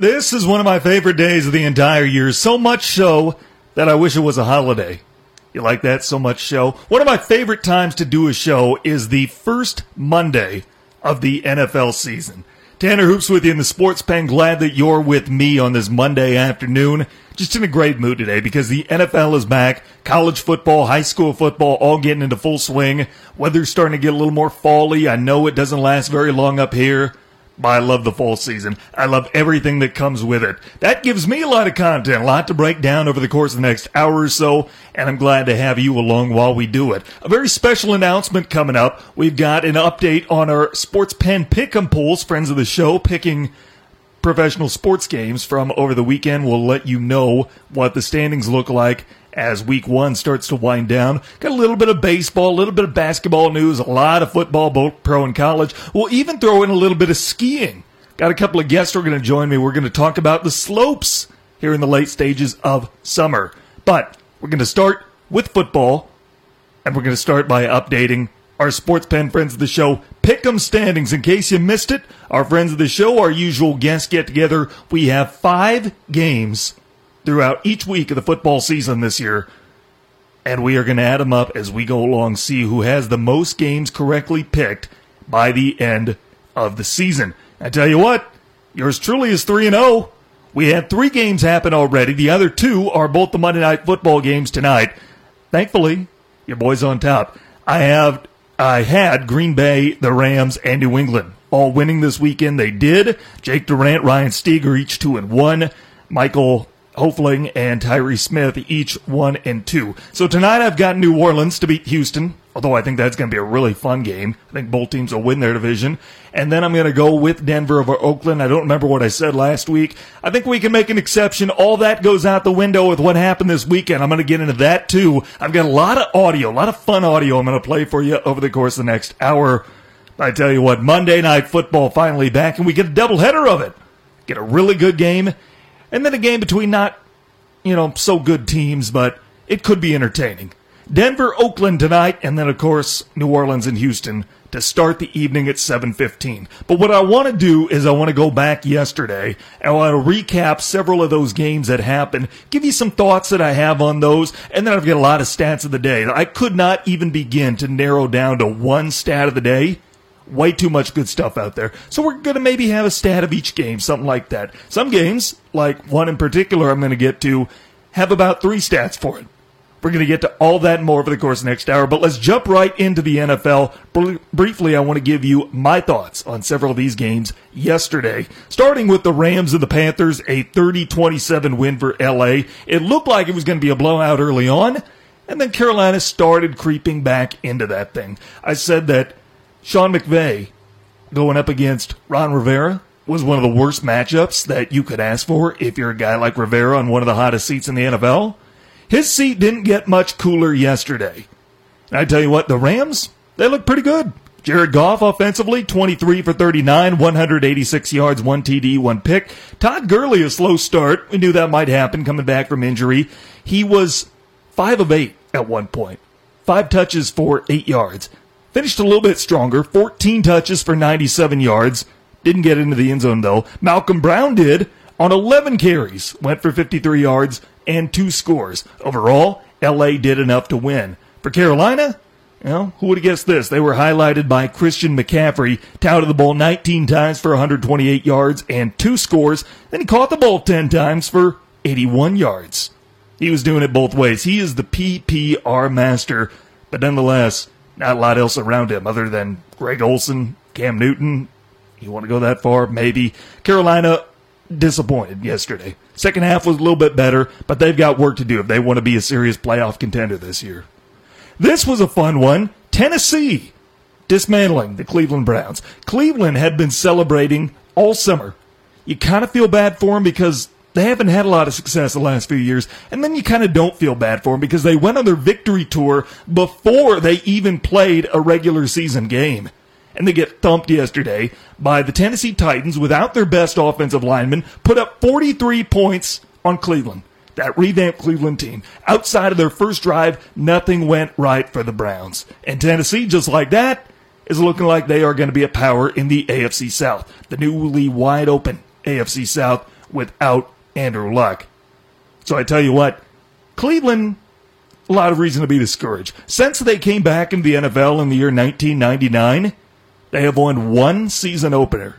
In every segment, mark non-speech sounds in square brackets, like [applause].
This is one of my favorite days of the entire year, so much so that I wish it was a holiday. You like that so much show? One of my favorite times to do a show is the first Monday of the NFL season. Tanner Hoops with you in the sports pen. Glad that you're with me on this Monday afternoon. Just in a great mood today because the NFL is back. College football, high school football, all getting into full swing. Weather's starting to get a little more fally. I know it doesn't last very long up here. I love the fall season. I love everything that comes with it. That gives me a lot of content, a lot to break down over the course of the next hour or so, and I'm glad to have you along while we do it. A very special announcement coming up. We've got an update on our Sports Pen Pick'em polls, friends of the show, picking professional sports games from over the weekend. We'll let you know what the standings look like as week one starts to wind down. Got a little bit of baseball, a little bit of basketball news, a lot of football, both pro and college. We'll even throw in a little bit of skiing. Got a couple of guests who are going to join me. We're going to talk about the slopes here in the late stages of summer. But we're going to start with football, and we're going to start by updating our sports pen friends of the show pick 'em standings in case you missed it our friends of the show our usual guests get together we have five games throughout each week of the football season this year. And we are going to add them up as we go along, see who has the most games correctly picked by the end of the season. I tell you what, yours truly is 3 and 0. We had three games happen already. The other two are both the Monday night football games tonight. Thankfully, your boy's on top. I have I had Green Bay, the Rams, and New England all winning this weekend. They did. Jake Durant, Ryan Steger, each two and one. Michael Hofling and Tyree Smith, each one and two. So tonight I've got New Orleans to beat Houston, although I think that's going to be a really fun game. I think both teams will win their division. And then I'm going to go with Denver over Oakland. I don't remember what I said last week. I think we can make an exception. All that goes out the window with what happened this weekend. I'm going to get into that too. I've got a lot of audio, a lot of fun audio I'm going to play for you over the course of the next hour. I tell you what, Monday night football finally back and we get a doubleheader of it. Get a really good game and then a game between not, you know, so good teams, but it could be entertaining. Denver, Oakland tonight, and then of course New Orleans and Houston to start the evening at 7:15. But what I want to do is I want to go back yesterday and I want to recap several of those games that happened, give you some thoughts that I have on those, and then I've got a lot of stats of the day. I could not even begin to narrow down to one stat of the day way too much good stuff out there. So we're going to maybe have a stat of each game, something like that. Some games, like one in particular I'm going to get to, have about three stats for it. We're going to get to all that more over the course of the next hour, but let's jump right into the NFL. Br- briefly, I want to give you my thoughts on several of these games yesterday. Starting with the Rams and the Panthers, a 30-27 win for LA. It looked like it was going to be a blowout early on, and then Carolina started creeping back into that thing. I said that Sean McVay going up against Ron Rivera was one of the worst matchups that you could ask for if you're a guy like Rivera on one of the hottest seats in the NFL. His seat didn't get much cooler yesterday. And I tell you what, the Rams, they look pretty good. Jared Goff offensively, 23 for 39, 186 yards, one TD, one pick. Todd Gurley, a slow start. We knew that might happen coming back from injury. He was 5 of 8 at one point, five touches for 8 yards. Finished a little bit stronger, 14 touches for 97 yards. Didn't get into the end zone though. Malcolm Brown did on 11 carries, went for 53 yards and two scores. Overall, LA did enough to win. For Carolina, well, who would have guessed this? They were highlighted by Christian McCaffrey, touted the ball 19 times for 128 yards and two scores. Then he caught the ball 10 times for 81 yards. He was doing it both ways. He is the PPR master, but nonetheless, not a lot else around him other than Greg Olsen, Cam Newton. You want to go that far? Maybe. Carolina disappointed yesterday. Second half was a little bit better, but they've got work to do if they want to be a serious playoff contender this year. This was a fun one. Tennessee dismantling the Cleveland Browns. Cleveland had been celebrating all summer. You kind of feel bad for them because they haven't had a lot of success the last few years. And then you kind of don't feel bad for them because they went on their victory tour before they even played a regular season game. And they get thumped yesterday by the Tennessee Titans without their best offensive lineman, put up 43 points on Cleveland. That revamped Cleveland team. Outside of their first drive, nothing went right for the Browns. And Tennessee, just like that, is looking like they are going to be a power in the AFC South. The newly wide open AFC South without Andrew Luck. So I tell you what, Cleveland, a lot of reason to be discouraged. Since they came back in the NFL in the year 1999, they have won one season opener.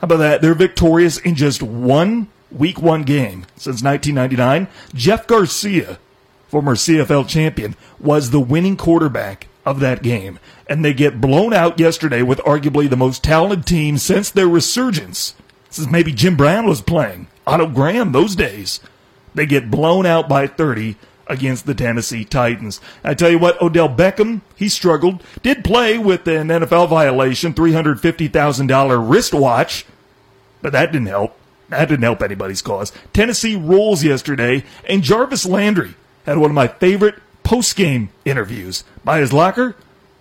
How about that? They're victorious in just one week one game since 1999. Jeff Garcia, former CFL champion, was the winning quarterback of that game. And they get blown out yesterday with arguably the most talented team since their resurgence. Since maybe Jim Brown was playing. Otto Graham those days. They get blown out by 30 against the Tennessee Titans. I tell you what, Odell Beckham, he struggled. Did play with an NFL violation, $350,000 wristwatch, but that didn't help. That didn't help anybody's cause. Tennessee rolls yesterday, and Jarvis Landry had one of my favorite post-game interviews by his locker.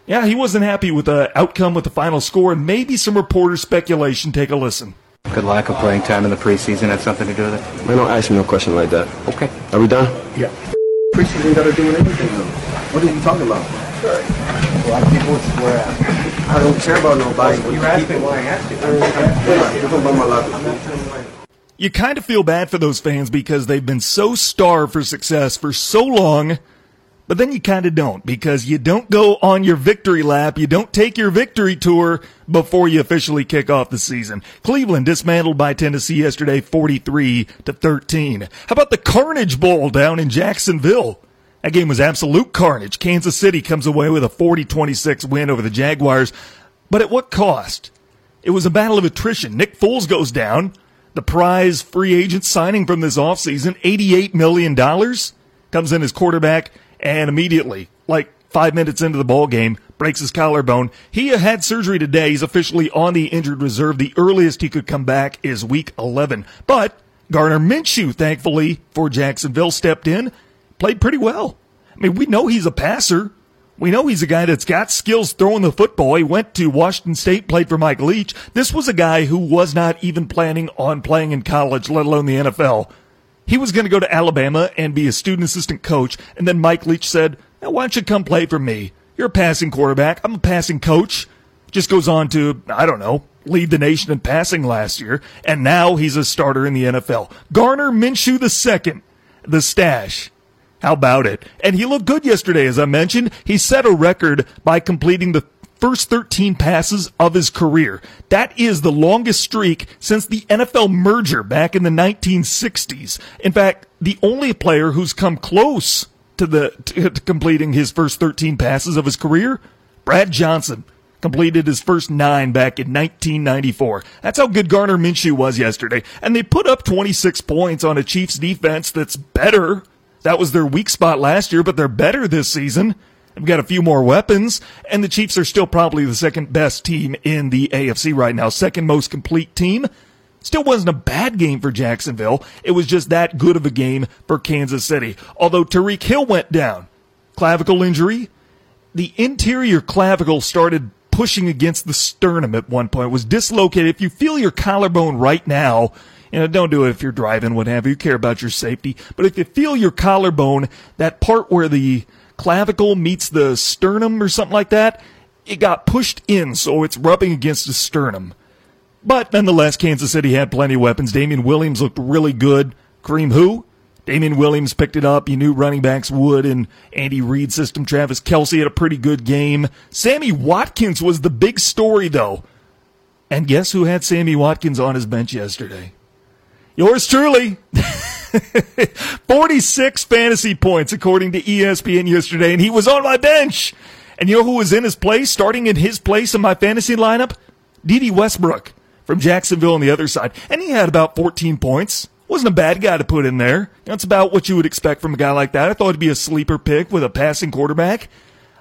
Yeah, he wasn't happy with the outcome with the final score, and maybe some reporter speculation. Take a listen. Good lack of playing time in the preseason had something to do with it? Man, don't ask me no question like that. Okay. Are we done? Yeah. Preseason got to do with anything, though. What are you talking about? A lot of people swear at I don't care about nobody. You asked me why I asked you. You're going to my locker. You kind of feel bad for those fans because they've been so starved for success for so long, but then you kind of don't because you don't go on your victory lap, you don't take your victory tour before you officially kick off the season. Cleveland dismantled by Tennessee yesterday 43 to 13. How about the Carnage Bowl down in Jacksonville? That game was absolute carnage. Kansas City comes away with a 40-26 win over the Jaguars, but at what cost? It was a battle of attrition. Nick Foles goes down. The prize free agent signing from this offseason, $88 million, comes in as quarterback and immediately, like five minutes into the ball game, breaks his collarbone. He had surgery today. He's officially on the injured reserve. The earliest he could come back is week 11. But Gardner Minshew, thankfully for Jacksonville, stepped in, played pretty well. I mean, we know he's a passer. We know he's a guy that's got skills throwing the football. He went to Washington State, played for Mike Leach. This was a guy who was not even planning on playing in college, let alone the NFL. He was going to go to Alabama and be a student assistant coach, and then Mike Leach said, now why don't you come play for me? You're a passing quarterback. I'm a passing coach. Just goes on to, I don't know, lead the nation in passing last year, and now he's a starter in the NFL. Gardner Minshew II, the stash. How about it? And he looked good yesterday, as I mentioned. He set a record by completing the first 13 passes of his career. That is the longest streak since the NFL merger back in the 1960s. In fact, the only player who's come close to the to, to completing his first 13 passes of his career, Brad Johnson completed his first nine back in 1994. That's how good Gardner Minshew was yesterday. And they put up 26 points on a Chiefs defense that's better. That was their weak spot last year, but they're better this season. They've got a few more weapons, and the Chiefs are still probably the second best team in the AFC right now, second most complete team. Still wasn't a bad game for Jacksonville. It was just that good of a game for Kansas City. Although Tyreek Hill went down, clavicle injury, the interior clavicle started pushing against the sternum at one point. It was dislocated. If you feel your collarbone right now, you know, don't do it if you're driving, what have you. You care about your safety. But if you feel your collarbone, that part where the clavicle meets the sternum or something like that, it got pushed in, so it's rubbing against the sternum. But nonetheless, Kansas City had plenty of weapons. Damien Williams looked really good. Kareem who? Damien Williams picked it up. You knew running backs would in Andy Reid's system. Travis Kelce had a pretty good game. Sammy Watkins was the big story, though. And guess who had Sammy Watkins on his bench yesterday? Yours truly. [laughs] 46 fantasy points according to ESPN yesterday, and he was on my bench. And you know who was in his place, starting in his place in my fantasy lineup? Dede Westbrook from Jacksonville on the other side. And he had about 14 points. Wasn't a bad guy to put in there. That's about what you would expect from a guy like that. I thought it'd be a sleeper pick with a passing quarterback.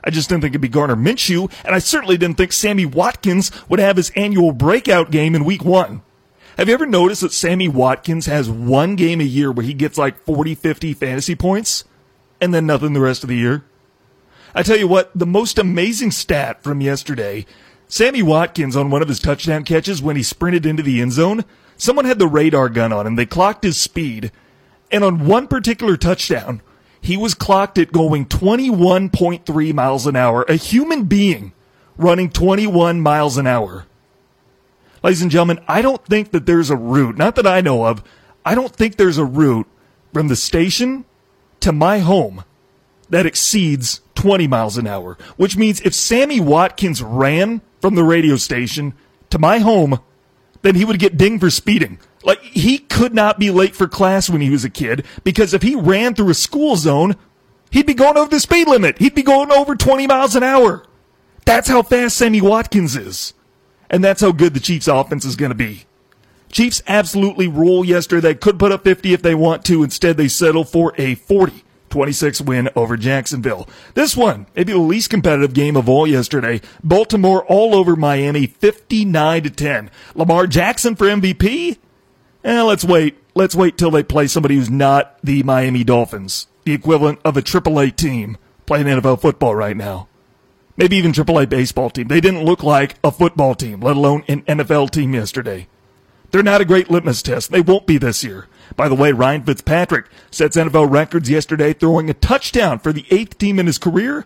I just didn't think it'd be Gardner Minshew, and I certainly didn't think Sammy Watkins would have his annual breakout game in week one. Have you ever noticed that Sammy Watkins has one game a year where he gets like 40, 50 fantasy points and then nothing the rest of the year? I tell you what, the most amazing stat from yesterday, Sammy Watkins on one of his touchdown catches when he sprinted into the end zone, someone had the radar gun on him. They clocked his speed. And on one particular touchdown, he was clocked at going 21.3 miles an hour. A human being running 21 miles an hour. Ladies and gentlemen, I don't think that there's a route, not that I know of, I don't think there's a route from the station to my home that exceeds 20 miles an hour, which means if Sammy Watkins ran from the radio station to my home, then he would get dinged for speeding. Like, he could not be late for class when he was a kid because if he ran through a school zone, he'd be going over the speed limit. He'd be going over 20 miles an hour. That's how fast Sammy Watkins is. And that's how good the Chiefs offense is going to be. Chiefs absolutely rule yesterday. They could put up 50 if they want to. Instead, they settle for a 40 26 win over Jacksonville. This one, maybe the least competitive game of all yesterday. Baltimore all over Miami 59 to 10. Lamar Jackson for MVP? Eh, let's wait. Let's wait till they play somebody who's not the Miami Dolphins, the equivalent of a AAA team playing NFL football right now. Maybe even AAA baseball team. They didn't look like a football team, let alone an NFL team yesterday. They're not a great litmus test. They won't be this year. By the way, Ryan Fitzpatrick sets NFL records yesterday, throwing a touchdown for the eighth team in his career.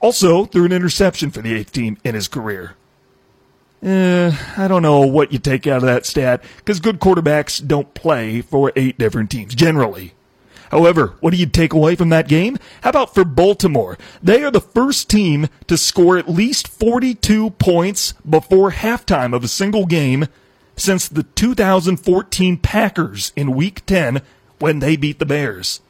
Also, threw an interception for the eighth team in his career. Eh, I don't know what you take out of that stat, because good quarterbacks don't play for eight different teams, generally. However, what do you take away from that game? How about for Baltimore? They are the first team to score at least 42 points before halftime of a single game since the 2014 Packers in Week 10 when they beat the Bears.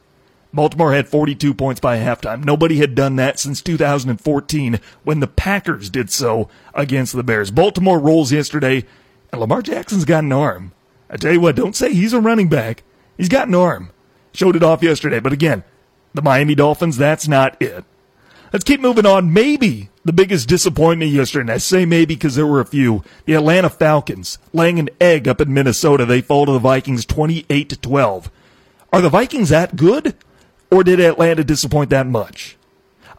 Baltimore had 42 points by halftime. Nobody had done that since 2014 when the Packers did so against the Bears. Baltimore rolls yesterday, and Lamar Jackson's got an arm. I tell you what, don't say he's a running back. He's got an arm. Showed it off yesterday, but again, the Miami Dolphins, that's not it. Let's keep moving on. Maybe the biggest disappointment yesterday, and I say maybe because there were a few, the Atlanta Falcons laying an egg up in Minnesota. They fall to the Vikings 28 to 12. Are the Vikings that good? Or did Atlanta disappoint that much?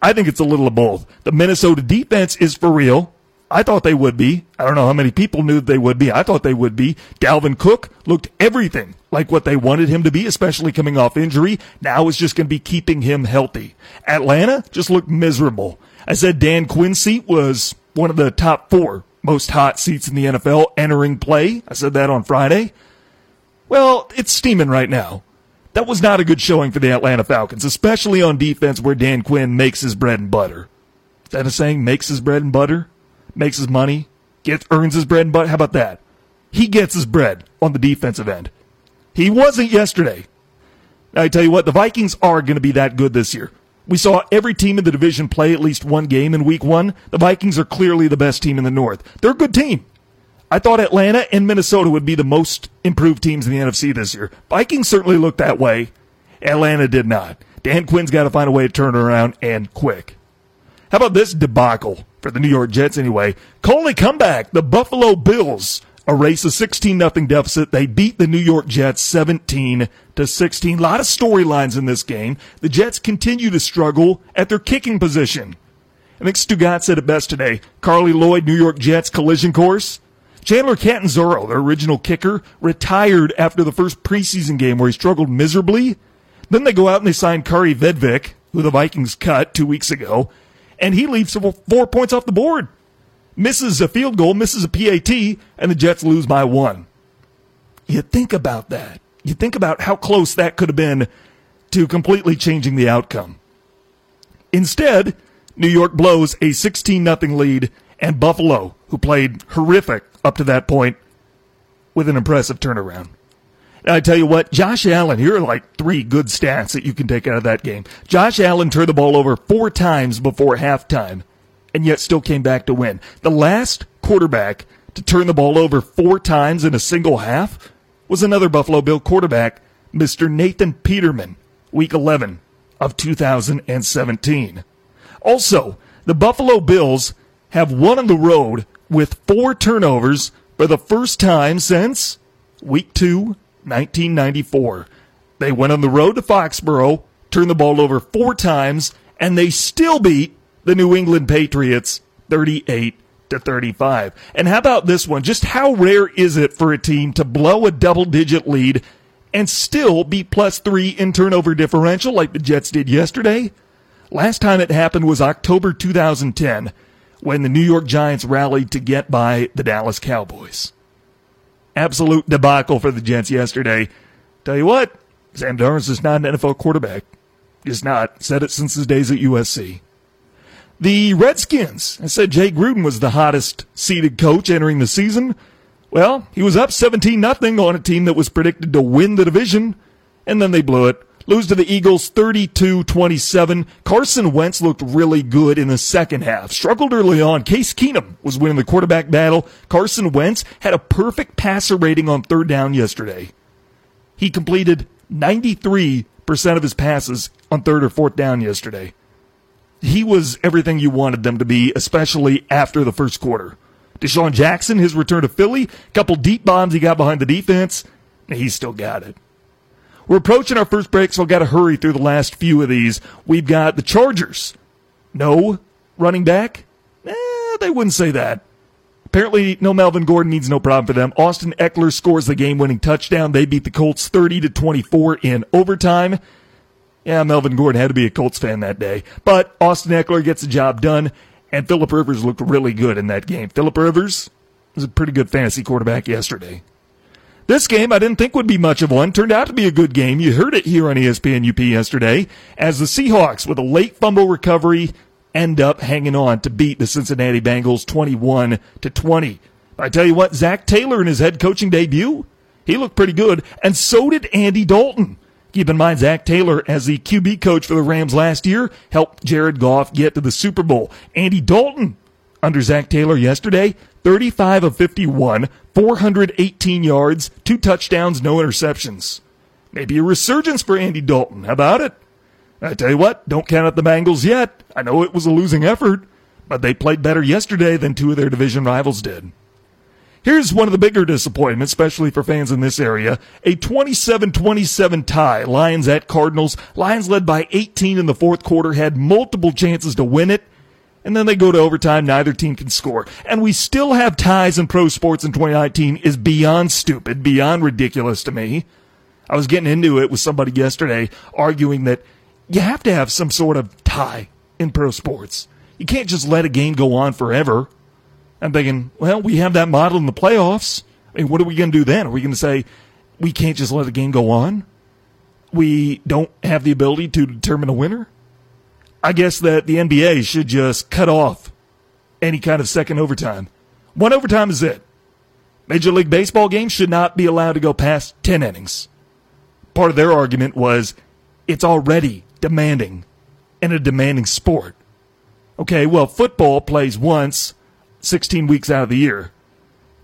I think it's a little of both. The Minnesota defense is for real. I thought they would be. I don't know how many people knew they would be. I thought they would be. Dalvin Cook looked everything like what they wanted him to be, especially coming off injury. Now it's just going to be keeping him healthy. Atlanta just looked miserable. I said Dan Quinn seat was one of the top four most hot seats in the NFL entering play. I said that on Friday. Well, it's steaming right now. That was not a good showing for the Atlanta Falcons, especially on defense where Dan Quinn makes his bread and butter. Is that a saying? Makes his bread and butter? Makes his money? Gets, earns his bread and butter? How about that? He gets his bread on the defensive end. He wasn't yesterday. I tell you what, the Vikings are going to be that good this year. We saw every team in the division play at least one game in week one. The Vikings are clearly the best team in the North. They're a good team. I thought Atlanta and Minnesota would be the most improved teams in the NFC this year. Vikings certainly looked that way. Atlanta did not. Dan Quinn's got to find a way to turn it around and quick. How about this debacle for the New York Jets anyway? Coley comeback. The Buffalo Bills erase a 16 0 deficit. They beat the New York Jets 17 to 16. A lot of storylines in this game. The Jets continue to struggle at their kicking position. I think Stugotz said it best today. Carly Lloyd, New York Jets collision course. Chandler Catanzaro, their original kicker, retired after the first preseason game where he struggled miserably. Then they go out and they sign Kaare Vedvik, who the Vikings cut two weeks ago, and he leaves four points off the board misses a field goal, misses a PAT, and the Jets lose by one. You think about that. You think about how close that could have been to completely changing the outcome. Instead, New York blows a 16 0 lead, and Buffalo, who played horrific up to that point, with an impressive turnaround. I tell you what, Josh Allen, here are like three good stats that you can take out of that game. Josh Allen turned the ball over four times before halftime and yet still came back to win. The last quarterback to turn the ball over four times in a single half was another Buffalo Bill quarterback, Mr. Nathan Peterman, week 11 of 2017. Also, the Buffalo Bills have won on the road with four turnovers for the first time since week 2, 1994. They went on the road to Foxborough, turned the ball over four times, and they still beat the New England Patriots 38 to 35. And how about this one? Just how rare is it for a team to blow a double digit lead and still be plus three in turnover differential like the Jets did yesterday? Last time it happened was October 2010 when the New York Giants rallied to get by the Dallas Cowboys. Absolute debacle for the Jets yesterday. Tell you what, Sam Darnold's just not an NFL quarterback. Just not. Said it since his days at USC. The Redskins. I said Jay Gruden was the hottest seeded coach entering the season. Well, he was up 17 nothing on a team that was predicted to win the division, and then they blew it. Lose to the Eagles 32-27. Carson Wentz looked really good in the second half. Struggled early on. Case Keenum was winning the quarterback battle. Carson Wentz had a perfect passer rating on third down yesterday. He completed 93% of his passes on third or fourth down yesterday. He was everything you wanted them to be, especially after the first quarter. DeSean Jackson, his return to Philly, a couple deep bombs he got behind the defense, he's still got it. We're approaching our first break, so I've got to hurry through the last few of these. We've got the Chargers. No running back? Eh, they wouldn't say that. Apparently, no Melvin Gordon means no problem for them. Austin Ekeler scores the game-winning touchdown. They beat the Colts 30 to 24 in overtime. Yeah, Melvin Gordon had to be a Colts fan that day, but Austin Ekeler gets the job done, and Philip Rivers looked really good in that game. Philip Rivers was a pretty good fantasy quarterback yesterday. This game I didn't think would be much of one. Turned out to be a good game. You heard it here on ESPN UP yesterday as the Seahawks with a late fumble recovery end up hanging on to beat the Cincinnati Bengals 21 to 20. I tell you what, Zac Taylor in his head coaching debut, he looked pretty good, and so did Andy Dalton. Keep in mind, Zac Taylor, as the QB coach for the Rams last year, helped Jared Goff get to the Super Bowl. Andy Dalton, under Zac Taylor yesterday, 35 of 51, 418 yards, two touchdowns, no interceptions. Maybe a resurgence for Andy Dalton. How about it? I tell you what, don't count out the Bengals yet. I know it was a losing effort, but they played better yesterday than two of their division rivals did. Here's one of the bigger disappointments, especially for fans in this area. A 27-27 tie. Lions at Cardinals. Lions led by 18 in the fourth quarter, had multiple chances to win it and then they go to overtime. Neither team can score. And we still have ties in pro sports in 2019 is beyond stupid, beyond ridiculous to me. I was getting into it with somebody yesterday arguing that you have to have some sort of tie in pro sports. You can't just let a game go on forever. I'm thinking, well, we have that model in the playoffs. I mean, what are we going to do then? Are we going to say we can't just let a game go on? We don't have the ability to determine a winner? I guess that the NBA should just cut off any kind of second overtime. One overtime is it. Major League Baseball games should not be allowed to go past 10 innings. Part of their argument was it's already demanding in a demanding sport. Okay, well, football plays once 16 weeks out of the year.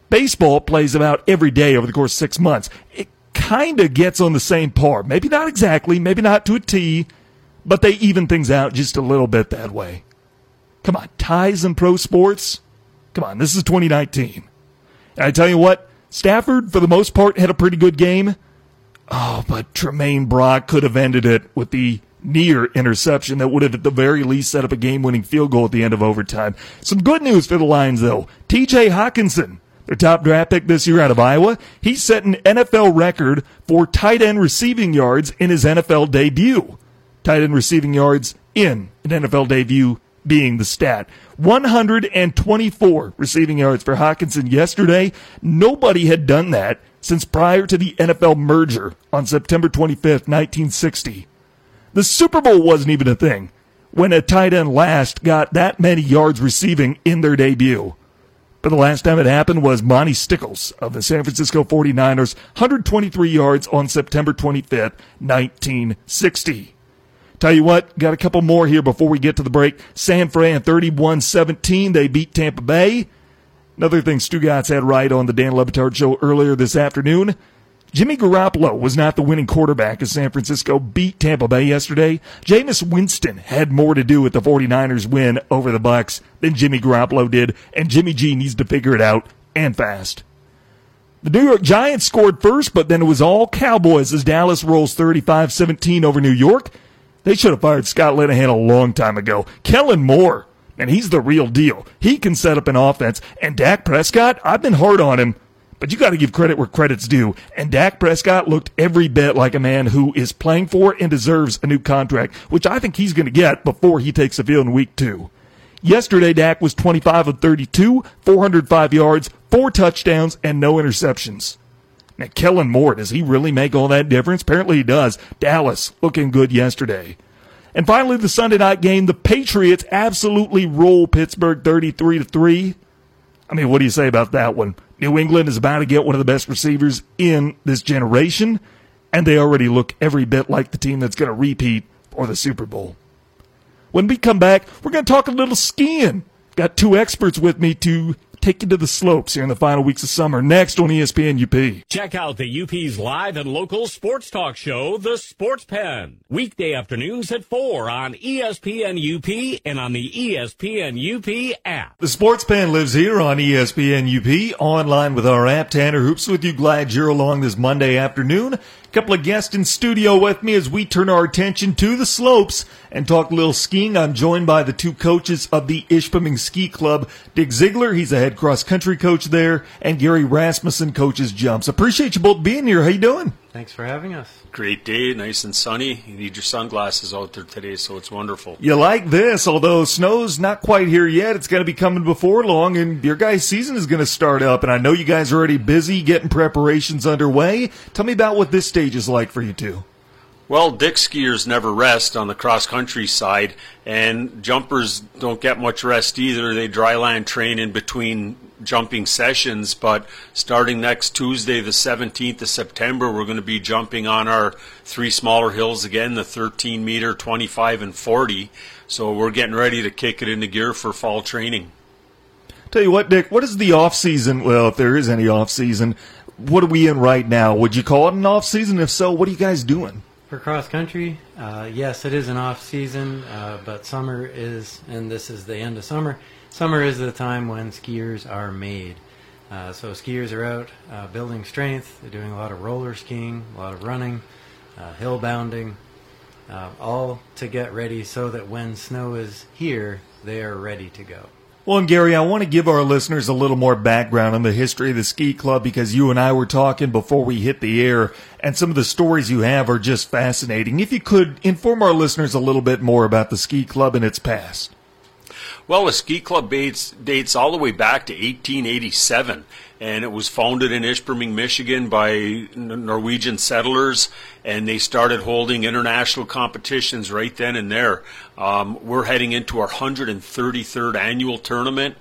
Baseball plays about every day over the course of six months. It kind of gets on the same par. Maybe not exactly, maybe not to a T, but they even things out just a little bit that way. Come on, ties in pro sports? Come on, this is 2019. And I tell you what, Stafford, for the most part, had a pretty good game. Oh, but Tramaine Brock could have ended it with the near interception that would have at the very least set up a game winning field goal at the end of overtime. Some good news for the Lions, though. TJ Hockenson, their top draft pick this year out of Iowa, he set an NFL record for tight end receiving yards in his NFL debut tight end receiving yards in an NFL debut being the stat. 124 receiving yards for Hockenson yesterday. Nobody had done that since prior to the NFL merger on September 25th, 1960. The Super Bowl wasn't even a thing when a tight end last got that many yards receiving in their debut. But the last time it happened was Monty Stickles of the San Francisco 49ers, 123 yards on September 25th, 1960. Tell you what, got a couple more here before we get to the break. San Fran 31-17. They beat Tampa Bay. Another thing Stugotz had right on the Dan Le Batard show earlier this afternoon. Jimmy Garoppolo was not the winning quarterback as San Francisco beat Tampa Bay yesterday. Jameis Winston had more to do with the 49ers win over the Bucks than Jimmy Garoppolo did, and Jimmy G needs to figure it out and fast. The New York Giants scored first, but then it was all Cowboys as Dallas rolls 35-17 over New York. They should have fired Scott Linehan a long time ago. Kellen Moore, and he's the real deal. He can set up an offense. And Dak Prescott, I've been hard on him, but you got to give credit where credit's due. And Dak Prescott looked every bit like a man who is playing for and deserves a new contract, which I think he's going to get before he takes the field in week two. Yesterday, Dak was 25 of 32, 405 yards, four touchdowns, and no interceptions. Now, Kellen Moore, does he really make all that difference? Apparently he does. Dallas looking good yesterday. And finally, the Sunday night game, the Patriots absolutely roll Pittsburgh 33 to 3. I mean, what do you say about that one? New England is about to get one of the best receivers in this generation, and they already look every bit like the team that's going to repeat for the Super Bowl. When we come back, we're going to talk a little skiing. Got two experts with me to take you to the slopes here in the final weeks of summer. Next on ESPN UP. Check out the UP's live and local sports talk show, The Sports Pen. Weekday afternoons at 4 on ESPN UP and on the ESPN UP app. The Sports Pen lives here on ESPN UP, online with our app. Tanner Hoops with you. Glad you're along this Monday afternoon. Couple of guests in studio with me as we turn our attention to the slopes and talk a little skiing. I'm joined by the two coaches of the Ishpeming Ski Club, Dick Ziegler, he's a head cross country coach there, and Gary Rasmussen coaches jumps. Appreciate you both being here. How you doing? Thanks for having us. Great day, nice and sunny. You need your sunglasses out there today, so it's wonderful. You like this, although snow's not quite here yet. It's going to be coming before long, and your guys' season is going to start up. And I know you guys are already busy getting preparations underway. Tell me about what this stage is like for you two. Well, dick skiers never rest on the cross country side, and jumpers don't get much rest either. They dryland train in between jumping sessions, but starting next Tuesday, the 17th of September, we're going to be jumping on our three smaller hills again the 13 meter, 25, and 40. So we're getting ready to kick it into gear for fall training. Tell you what, Dick, what is the off season? Well, if there is any off season, what are we in right now? Would you call it an off season? If so, what are you guys doing? For cross country, uh, yes, it is an off season, uh, but summer is, and this is the end of summer. Summer is the time when skiers are made. Uh, so skiers are out uh, building strength. They're doing a lot of roller skiing, a lot of running, uh, hill bounding, uh, all to get ready so that when snow is here, they are ready to go. Well, and Gary, I want to give our listeners a little more background on the history of the ski club because you and I were talking before we hit the air, and some of the stories you have are just fascinating. If you could inform our listeners a little bit more about the ski club and its past. Well, the ski club dates, dates all the way back to 1887, and it was founded in Ishpeming, Michigan by Norwegian settlers, and they started holding international competitions right then and there. Um, we're heading into our 133rd annual tournament.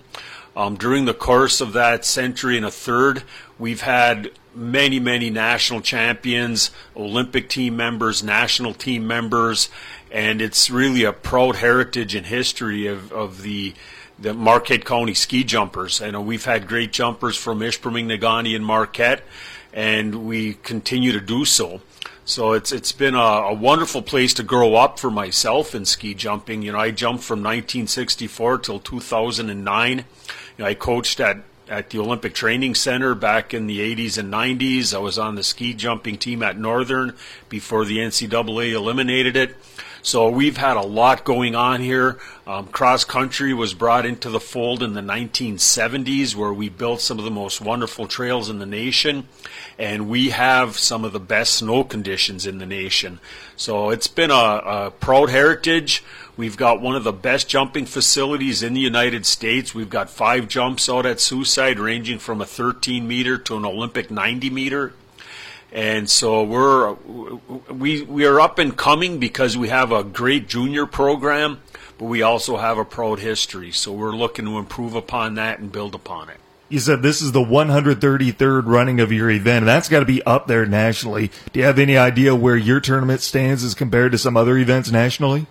Um, during the course of that century and a third, we've had many, many national champions, Olympic team members, national team members, and it's really a proud heritage and history of, of the the Marquette County ski jumpers. I know we've had great jumpers from Ishpeming, Negaunee, and Marquette, and we continue to do so. So it's it's been a, a, wonderful place to grow up for myself in ski jumping. You know, I jumped from 1964 till 2009. You know, I coached at at the Olympic Training Center back in the 80s and 90s. I was on the ski jumping team at Northern before the NCAA eliminated it. So we've had a lot going on here. Um, cross country was brought into the fold in the 1970s, where we built some of the most wonderful trails in the nation, and we have some of the best snow conditions in the nation. So it's been a, a proud heritage. We've got one of the best jumping facilities in the United States. We've got five jumps out at Suicide, ranging from a 13 meter to an Olympic 90 meter and so we're we we are up and coming because we have a great junior program, but we also have a proud history. So we're looking to improve upon that and build upon it. You said this is the 133rd running of your event, and that's got to be up there nationally. Do you have any idea where your tournament stands as compared to some other events nationally?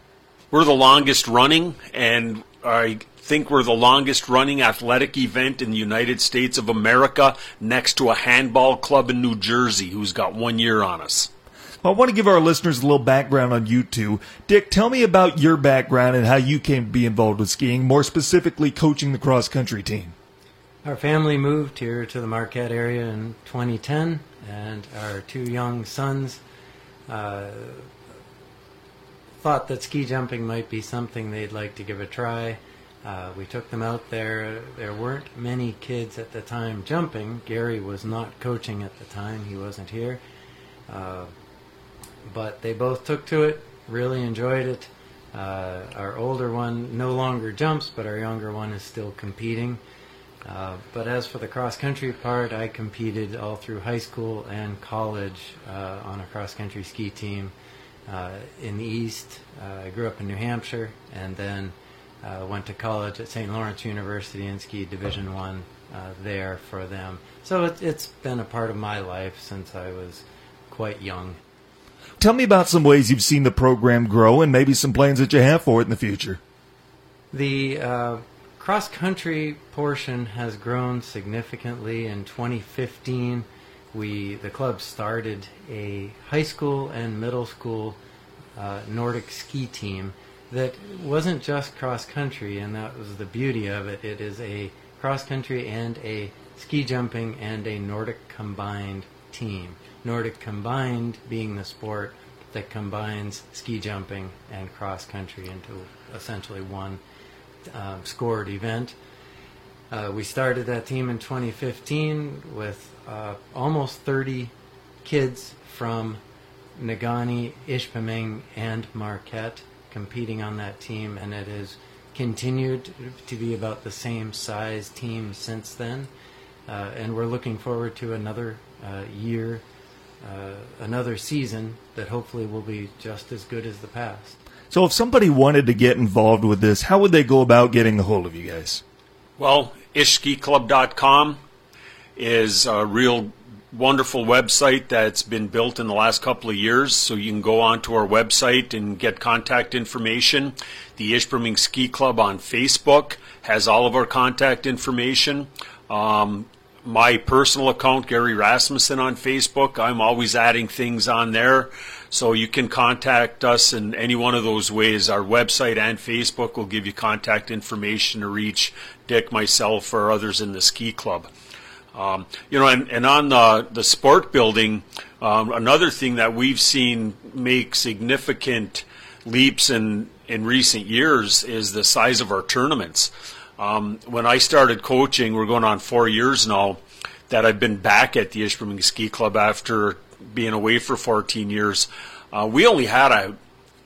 We're the longest running, and I think we're the longest running athletic event in the United States of America next to a handball club in New Jersey who's got one year on us. Well, I want to give our listeners a little background on you two. Dick, tell me about your background and how you came to be involved with skiing, more specifically coaching the cross country team. Our family moved here to the Marquette area in 2010, and our two young sons uh, thought that ski jumping might be something they'd like to give a try. Uh, we took them out there. There weren't many kids at the time jumping. Gary was not coaching at the time, he wasn't here. Uh, but they both took to it, really enjoyed it. Uh, our older one no longer jumps, but our younger one is still competing. Uh, but as for the cross country part, I competed all through high school and college uh, on a cross country ski team uh, in the East. I grew up in New Hampshire and then uh, went to college at St. Lawrence University and skied Division One uh, there for them. So it, it's been a part of my life since I was quite young. Tell me about some ways you've seen the program grow and maybe some plans that you have for it in the future. The uh, cross country portion has grown significantly. In 2015, we the club started a high school and middle school uh, Nordic ski team that wasn't just cross country, and that was the beauty of it. It is a cross country and a ski jumping and a Nordic combined team. Nordic combined being the sport that combines ski jumping and cross country into essentially one um, scored event. Uh, we started that team in 2015 with uh, almost 30 kids from Negaunee, Ishpeming, and Marquette competing on that team, and it has continued to be about the same size team since then. Uh, and we're looking forward to another uh, year, uh, another season that hopefully will be just as good as the past. So, if somebody wanted to get involved with this, how would they go about getting a hold of you guys? Well, ishskiclub.com is a real wonderful website that's been built in the last couple of years. So you can go onto our website and get contact information. The Ishpeming Ski Club on Facebook has all of our contact information. Um, my personal account, Gary Rasmussen, on Facebook, I'm always adding things on there. So you can contact us in any one of those ways. Our website and Facebook will give you contact information to reach Dick, myself, or others in the ski club. Um, you know, and, and on the, the sport building, um, another thing that we've seen make significant leaps in, in recent years is the size of our tournaments. Um, when I started coaching, we're going on four years now that I've been back at the Ishpeming Ski Club after being away for 14 years. Uh, we only had a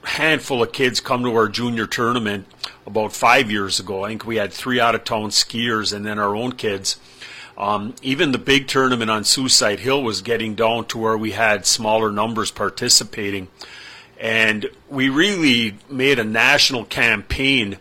handful of kids come to our junior tournament about five years ago. I think we had three out of town skiers and then our own kids. Um, even the big tournament on Suicide Hill was getting down to where we had smaller numbers participating. And we really made a national campaign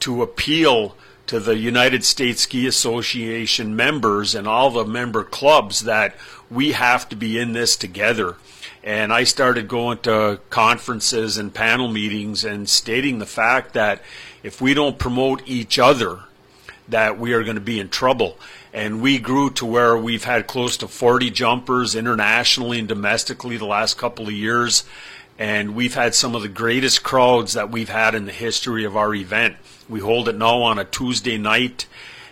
to appeal to the United States Ski Association members and all the member clubs that we have to be in this together. And I started going to conferences and panel meetings and stating the fact that if we don't promote each other, that we are going to be in trouble. And we grew to where we've had close to 40 jumpers internationally and domestically the last couple of years. And we've had some of the greatest crowds that we've had in the history of our event. We hold it now on a Tuesday night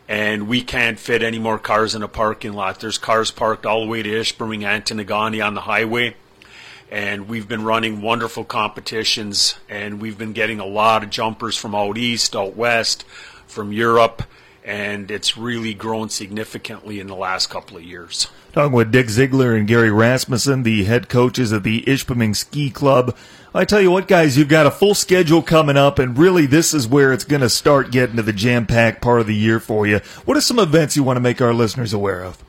and we can't fit any more cars in a parking lot. There's cars parked all the way to and to on the highway. And we've been running wonderful competitions, and we've been getting a lot of jumpers from out east, out west, from Europe, and it's really grown significantly in the last couple of years. Talking with Dick Ziegler and Gary Rasmussen, the head coaches of the Ishpeming Ski Club. I tell you what, guys, you've got a full schedule coming up, and really this is where it's going to start getting to the jam packed part of the year for you. What are some events you want to make our listeners aware of?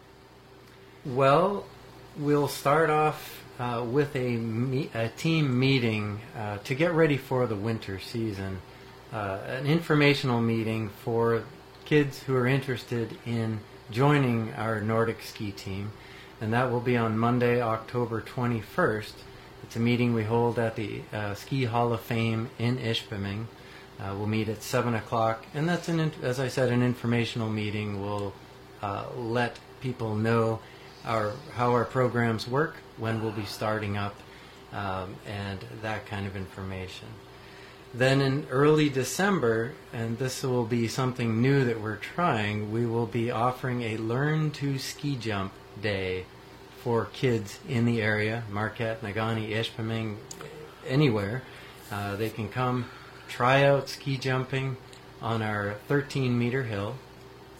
Well, we'll start off uh, with a, me- a, team meeting uh, to get ready for the winter season. Uh, an informational meeting for kids who are interested in joining our Nordic ski team, and that will be on Monday, October 21st. It's a meeting we hold at the uh, Ski Hall of Fame in Ishpeming. Uh, we'll meet at 7 o'clock, and that's, an, as I said, an informational meeting. We'll uh, let people know our, how our programs work, when we'll be starting up, um, and that kind of information. Then in early December, and this will be something new that we're trying, we will be offering a Learn to Ski Jump Day for kids in the area, Marquette, Negaunee, Ishpeming, anywhere. Uh, they can come try out ski jumping on our 13 meter hill.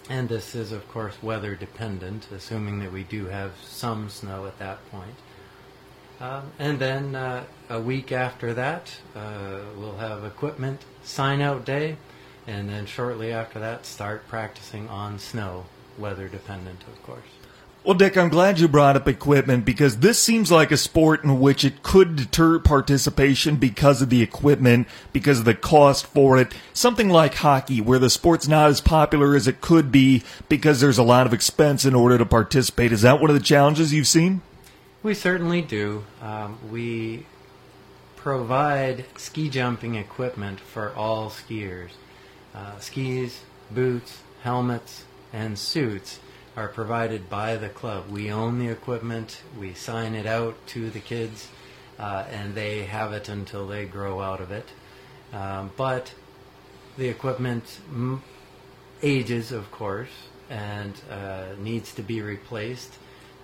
And this is, of course, weather dependent, assuming that we do have some snow at that point. Um, and then uh, a week after that, uh, we'll have equipment sign out day. and then shortly after that, start practicing on snow, weather dependent, of course. Well, Dick, I'm glad you brought up equipment because this seems like a sport in which it could deter participation because of the equipment, because of the cost for it. Something like hockey, where the sport's not as popular as it could be because there's a lot of expense in order to participate. Is that one of the challenges you've seen? We certainly do. Um, we provide ski jumping equipment for all skiers. Uh, skis, boots, helmets, and suits are provided by the club. We own the equipment, we sign it out to the kids, uh, and they have it until they grow out of it. Um, but the equipment m- ages, of course, and uh, needs to be replaced.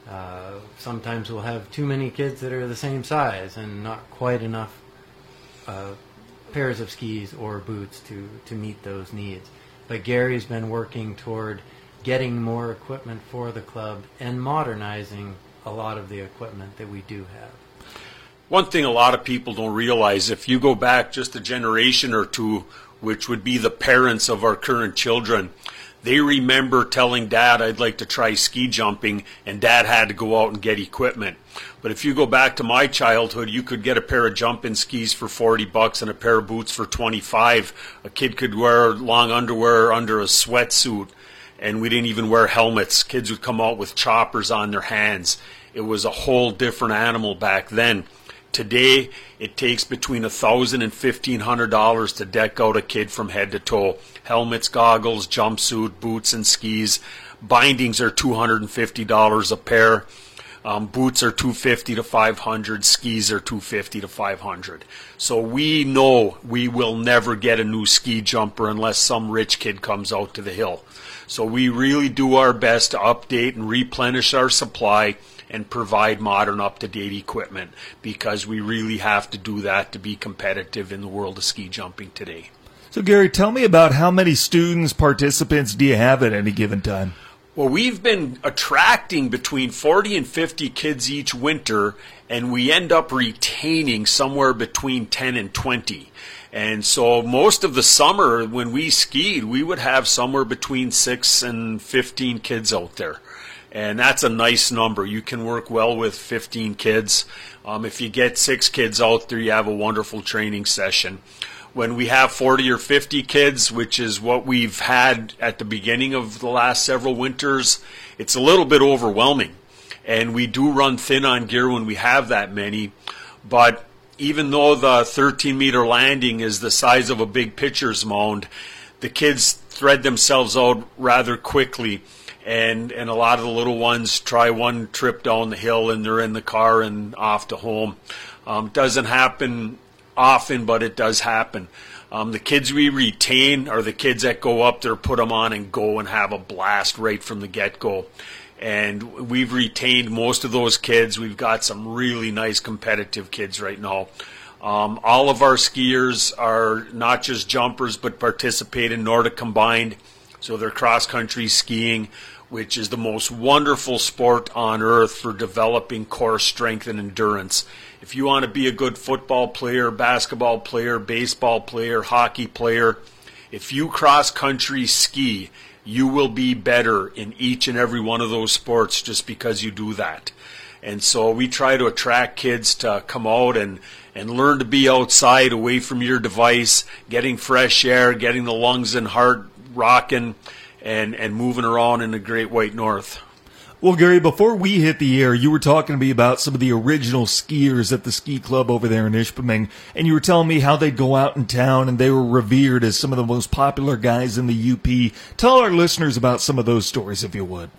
Uh, sometimes we'll have too many kids that are the same size and not quite enough uh, pairs of skis or boots to, to meet those needs. But Gary's been working toward getting more equipment for the club and modernizing a lot of the equipment that we do have. One thing a lot of people don't realize if you go back just a generation or two, which would be the parents of our current children, they remember telling dad, I'd like to try ski jumping, and dad had to go out and get equipment. But if you go back to my childhood, you could get a pair of jumping skis for 40 bucks and a pair of boots for 25. A kid could wear long underwear under a sweatsuit, and we didn't even wear helmets. Kids would come out with choppers on their hands. It was a whole different animal back then. Today, it takes between a thousand and fifteen hundred dollars to deck out a kid from head to toe. Helmets, goggles, jumpsuit, boots, and skis. Bindings are two hundred and fifty dollars a pair. Um, boots are 250 to 500 skis are 250 to 500 so we know we will never get a new ski jumper unless some rich kid comes out to the hill so we really do our best to update and replenish our supply and provide modern up to date equipment because we really have to do that to be competitive in the world of ski jumping today So, Gary, tell me about how many students, participants do you have at any given time? Well, we've been attracting between 40 and 50 kids each winter, and we end up retaining somewhere between 10 and 20. And so most of the summer when we skied, we would have somewhere between 6 and 15 kids out there. And that's a nice number. You can work well with 15 kids. Um, if you get six kids out there, you have a wonderful training session when we have 40 or 50 kids, which is what we've had at the beginning of the last several winters, it's a little bit overwhelming. And we do run thin on gear when we have that many. But even though the 13 meter landing is the size of a big pitcher's mound, the kids thread themselves out rather quickly. And, and a lot of the little ones try one trip down the hill and they're in the car and off to home. Um, doesn't happen often, but it does happen. Um, the kids we retain are the kids that go up there, put them on, and go and have a blast right from the get go. And we've retained most of those kids. We've got some really nice competitive kids right now. Um, all of our skiers are not just jumpers, but participate in Nordic Combined. So they're cross country skiing, which is the most wonderful sport on earth for developing core strength and endurance. If you want to be a good football player, basketball player, baseball player, hockey player, if you cross country ski, you will be better in each and every one of those sports just because you do that. And so we try to attract kids to come out and, and learn to be outside away from your device, getting fresh air, getting the lungs and heart rocking, and, and moving around in the great white north. Well, Gary, before we hit the air, you were talking to me about some of the original skiers at the ski club over there in Ishpeming, and you were telling me how they'd go out in town and they were revered as some of the most popular guys in the UP. Tell our listeners about some of those stories, if you would.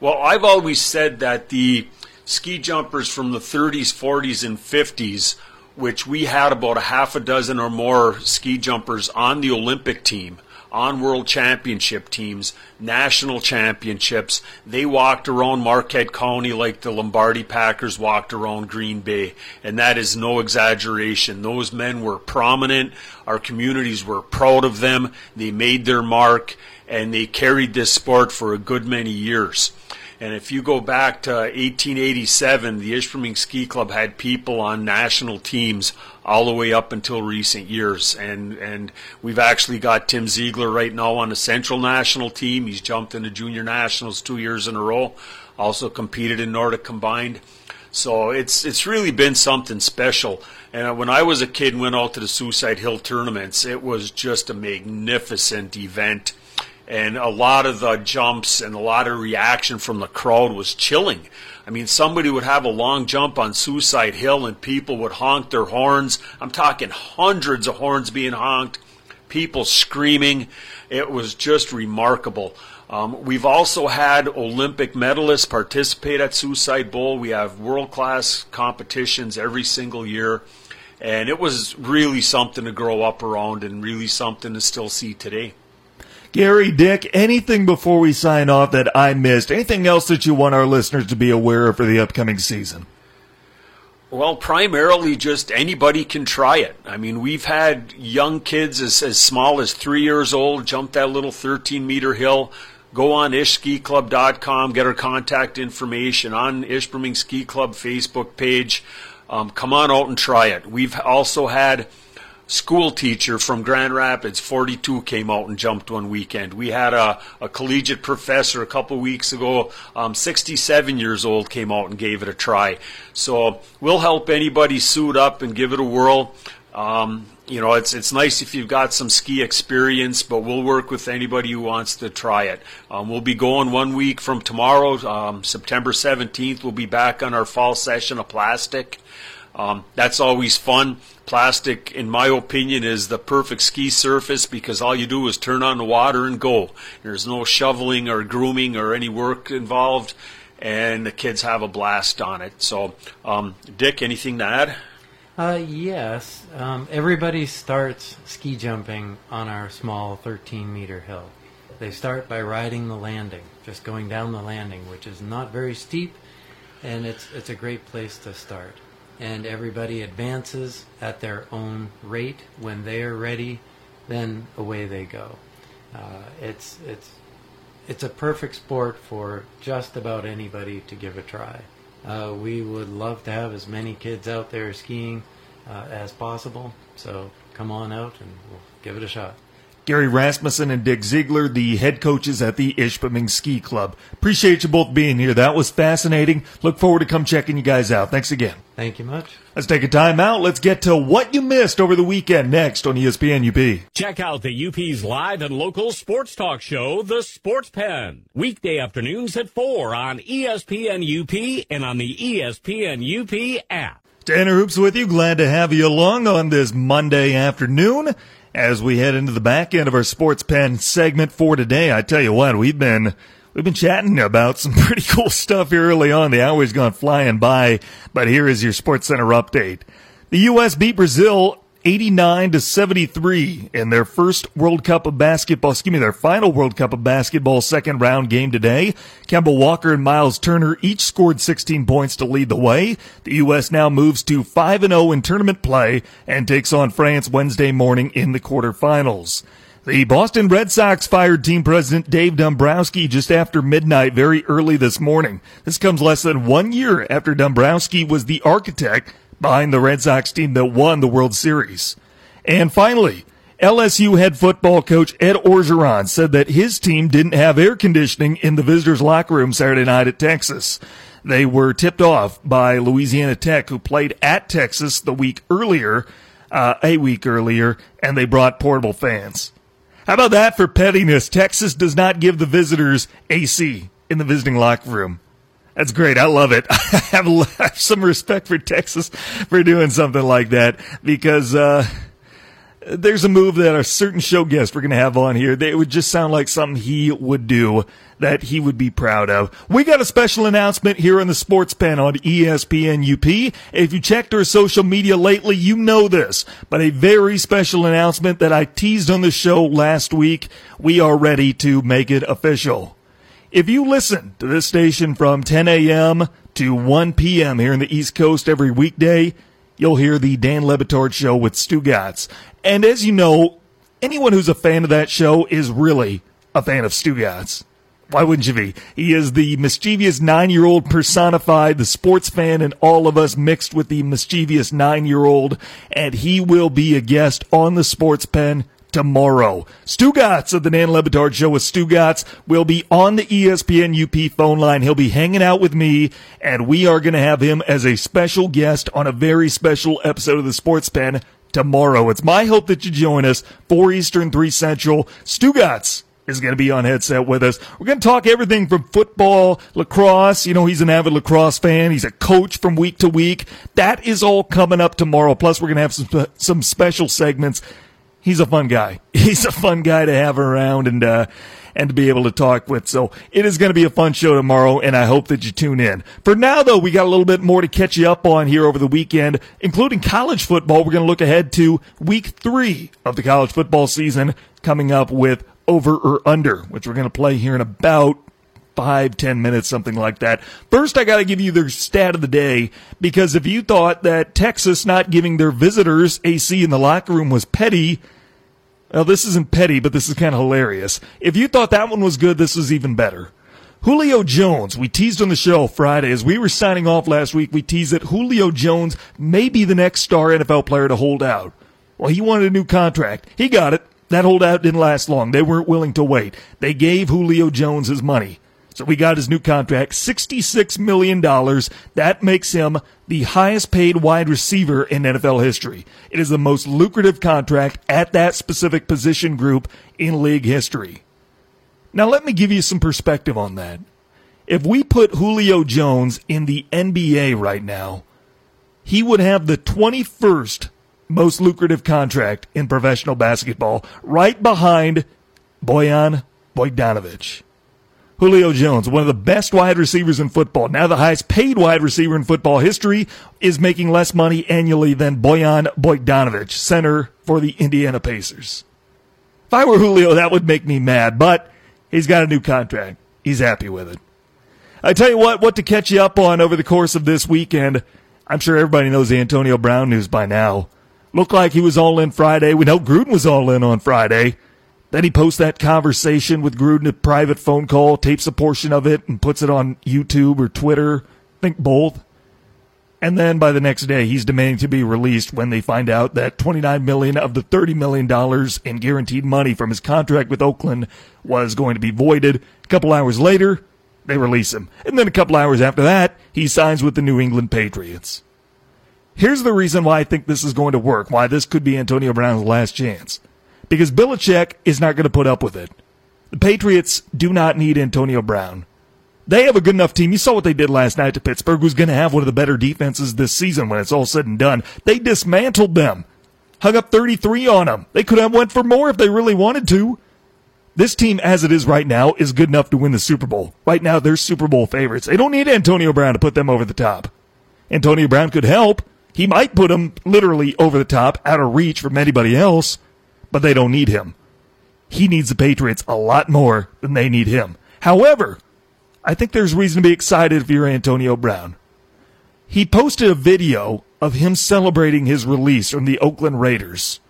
Well, I've always said that the ski jumpers from the 30s, 40s, and 50s, which we had about a half a dozen or more ski jumpers on the Olympic team, on world championship teams, national championships. They walked around Marquette County like the Lombardi Packers walked around Green Bay. And that is no exaggeration. Those men were prominent. Our communities were proud of them. They made their mark and they carried this sport for a good many years. And if you go back to 1887, the Ishpeming Ski Club had people on national teams all the way up until recent years. And and we've actually got Tim Ziegler right now on the Central National team. He's jumped into junior nationals two years in a row. Also competed in Nordic combined. So it's it's really been something special. And when I was a kid and went out to the Suicide Hill tournaments, it was just a magnificent event. And a lot of the jumps and a lot of reaction from the crowd was chilling. I mean, somebody would have a long jump on Suicide Hill and people would honk their horns. I'm talking hundreds of horns being honked, people screaming. It was just remarkable. Um, we've also had Olympic medalists participate at Suicide Bowl. We have world class competitions every single year. And it was really something to grow up around and really something to still see today. Gary, Dick, anything before we sign off that I missed? Anything else that you want our listeners to be aware of for the upcoming season? Well, primarily just anybody can try it. I mean, we've had young kids as, as small as three years old jump that little 13 meter hill. Go on ishskiclub.com, get our contact information on Ishpeming Ski Club Facebook page. Um, come on out and try it. We've also had school teacher from Grand Rapids, 42, came out and jumped one weekend. We had a, a collegiate professor a couple weeks ago, um, 67 years old, came out and gave it a try. So we'll help anybody suit up and give it a whirl. Um, you know, it's it's nice if you've got some ski experience, but we'll work with anybody who wants to try it. Um, we'll be going one week from tomorrow, um, September 17th. We'll be back on our fall session of plastic. Um, that's always fun. Plastic, in my opinion, is the perfect ski surface because all you do is turn on the water and go. There's no shoveling or grooming or any work involved, and the kids have a blast on it. So, um, Dick, anything to add? Uh, yes. Um, everybody starts ski jumping on our small 13 meter hill. They start by riding the landing, just going down the landing, which is not very steep, and it's it's a great place to start. And everybody advances at their own rate. When they are ready, then away they go. Uh, it's it's it's a perfect sport for just about anybody to give a try. Uh, we would love to have as many kids out there skiing uh, as possible. So come on out and we'll give it a shot. Gary Rasmussen and Dick Ziegler, the head coaches at the Ishpeming Ski Club. Appreciate you both being here. That was fascinating. Look forward to come checking you guys out. Thanks again. Thank you much. Let's take a time out. Let's get to what you missed over the weekend next on ESPN UP. Check out the UP's live and local sports talk show, The Sports Pen. Weekday afternoons at 4 on ESPN UP and on the ESPN UP app. Tanner Hoops with you. Glad to have you along on this Monday afternoon as we head into the back end of our sports pen segment for today. I tell you what, we've been we've been chatting about some [laughs] pretty cool stuff here early on. The hour's gone flying by, but here is your Sports Center update. The U.S. beat Brazil 89 to 73 in their first World Cup of basketball, excuse me, their final World Cup of basketball second round game today. Kemba Walker and Myles Turner each scored 16 points to lead the way. The U.S. now moves to 5 0 in tournament play and takes on France Wednesday morning in the quarterfinals. The Boston Red Sox fired team president Dave Dombrowski just after midnight very early this morning. This comes less than one year after Dombrowski was the architect behind the Red Sox team that won the World Series. And finally, LSU head football coach Ed Orgeron said that his team didn't have air conditioning in the visitors' locker room Saturday night at Texas. They were tipped off by Louisiana Tech, who played at Texas the week earlier, uh, a week earlier, and they brought portable fans. How about that for pettiness? Texas does not give the visitors AC in the visiting locker room. That's great. I love it. [laughs] I have some respect for Texas for doing something like that because uh, there's a move that a certain show guest we're going to have on here. It would just sound like something he would do that he would be proud of. We got a special announcement here on the Sports Pen on ESPN UP. If you checked our social media lately, you know this, but a very special announcement that I teased on the show last week. We are ready to make it official. If you listen to this station from 10 a.m. to 1 p.m. here in the East Coast every weekday, you'll hear the Dan Le Batard Show with Stugotz. And as you know, anyone who's a fan of that show is really a fan of Stugotz. Why wouldn't you be? He is the mischievous nine year old personified, the sports fan and all of us mixed with the mischievous nine year old, and he will be a guest on the sports pen tomorrow. Stugotz of the Dan Le Batard Show with Stugotz will be on the ESPN UP phone line. He'll be hanging out with me, and we are going to have him as a special guest on a very special episode of the Sports Pen tomorrow. It's my hope that you join us, 4 Eastern, 3 Central. Stugotz is going to be on headset with us. We're going to talk everything from football, lacrosse. You know, he's an avid lacrosse fan. He's a coach from week to week. That is all coming up tomorrow. Plus, we're going to have some, some special segments. He's a fun guy. [laughs] He's a fun guy to have around and, uh, and to be able to talk with. So it is going to be a fun show tomorrow, and I hope that you tune in. For now, though, we got a little bit more to catch you up on here over the weekend, including college football. We're going to look ahead to week three of the college football season coming up with over or under, which we're going to play here in about five, ten minutes, something like that. First, I got to give you the stat of the day because if you thought that Texas not giving their visitors AC in the locker room was petty, well, this isn't petty, but this is kind of hilarious. If you thought that one was good, this is even better. Julio Jones, we teased on the show Friday as we were signing off last week. We teased that Julio Jones may be the next star NFL player to hold out. Well, he wanted a new contract. He got it. That holdout didn't last long. They weren't willing to wait. They gave Julio Jones his money. So we got his new contract, $66 million. That makes him the highest paid wide receiver in NFL history. It is the most lucrative contract at that specific position group in league history. Now let me give you some perspective on that. If we put Julio Jones in the NBA right now, he would have the 21st most lucrative contract in professional basketball, right behind Bojan Bogdanovic. Julio Jones, one of the best wide receivers in football, now the highest paid wide receiver in football history, is making less money annually than Bojan Bogdanovic, center for the Indiana Pacers. If I were Julio, that would make me mad, but he's got a new contract. He's happy with it. I tell you what, what to catch you up on over the course of this weekend. I'm sure everybody knows the Antonio Brown news by now. Looked like he was all in Friday. We know Gruden was all in on Friday. Then he posts that conversation with Gruden, a private phone call, tapes a portion of it, and puts it on YouTube or Twitter. I think both. And then by the next day, he's demanding to be released when they find out that 29 million of the 30 million dollars in guaranteed money from his contract with Oakland was going to be voided. A couple hours later, they release him. And then a couple hours after that, he signs with the New England Patriots. Here's the reason why I think this is going to work, why this could be Antonio Brown's last chance. Because Belichick is not going to put up with it. The Patriots do not need Antonio Brown. They have a good enough team. You saw what they did last night to Pittsburgh, who's going to have one of the better defenses this season when it's all said and done. They dismantled them. Hung up 33 on them. They could have went for more if they really wanted to. This team, as it is right now, is good enough to win the Super Bowl. Right now, they're Super Bowl favorites. They don't need Antonio Brown to put them over the top. Antonio Brown could help. He might put them literally over the top, out of reach from anybody else, but they don't need him. He needs the Patriots a lot more than they need him. However, I think there's reason to be excited if you're Antonio Brown. He posted a video of him celebrating his release from the Oakland Raiders.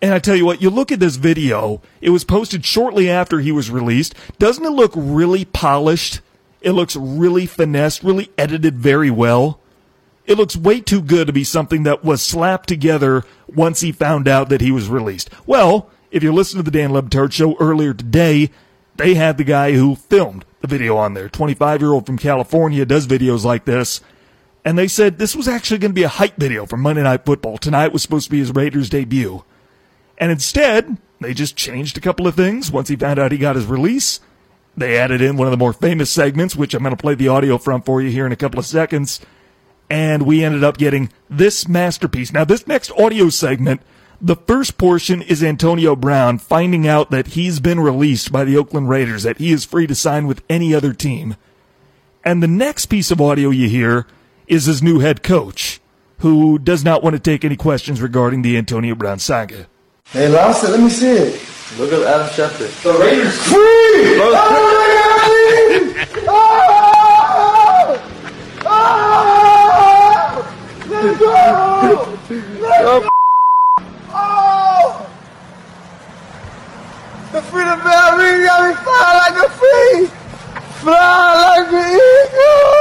And I tell you what, you look at this video, it was posted shortly after he was released. Doesn't it look really polished? It looks really finessed, really edited very well. It looks way too good to be something that was slapped together once he found out that he was released. Well, if you listen to the Dan Le Batard show earlier today, they had the guy who filmed the video on there. 25 year old from California does videos like this. And they said this was actually going to be a hype video for Monday Night Football. Tonight was supposed to be his Raiders debut. And instead, they just changed a couple of things once he found out he got his release. They added in one of the more famous segments, which I'm going to play the audio from for you here in a couple of seconds. And we ended up getting this masterpiece. Now, this next audio segment, the first portion is Antonio Brown finding out that he's been released by the Oakland Raiders, that he is free to sign with any other team. And the next piece of audio you hear is his new head coach, who does not want to take any questions regarding the Antonio Brown saga. Hey, Lobster, let me see it. Look at Adam Schefter. The Raiders free! Oh, my God! Oh! [laughs] Let's go! Oh! The freedom bell ring got me flying like a free! Fly like an eagle!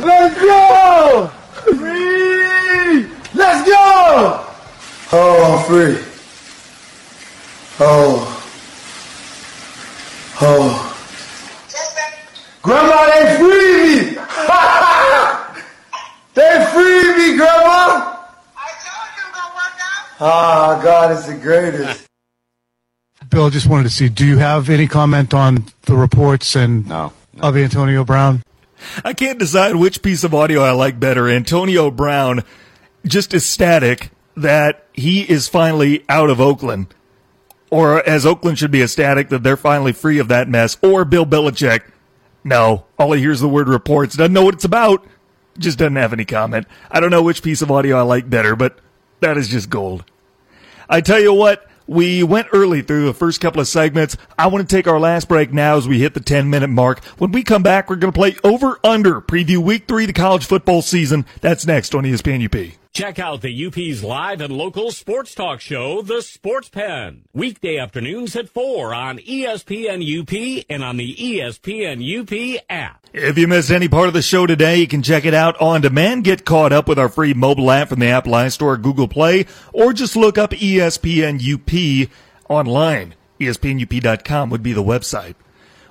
[laughs] Let's go! Free! Let's go! Oh, I'm free. Oh. Oh. Grandma, they free me! [laughs] they free me, Grandma! Ah, God is the greatest. Bill, just wanted to see, do you have any comment on the reports and No. of Antonio Brown? I can't decide which piece of audio I like better. Antonio Brown, just ecstatic that he is finally out of Oakland. Or as Oakland should be ecstatic that they're finally free of that mess. Or Bill Belichick. No, all he hears the word reports, doesn't know what it's about, just doesn't have any comment. I don't know which piece of audio I like better, but that is just gold. I tell you what, we went early through the first couple of segments. I want to take our last break now as we hit the 10 minute mark. When we come back, we're going to play over under preview week three the college football season. That's next on ESPN UP. Check out the UP's live and local sports talk show, The Sports Pen. Weekday afternoons at 4 on ESPN UP and on the ESPN UP app. If you missed any part of the show today, you can check it out on demand. Get caught up with our free mobile app from the App iStore or Google Play, or just look up ESPN UP online. ESPNUP.com would be the website.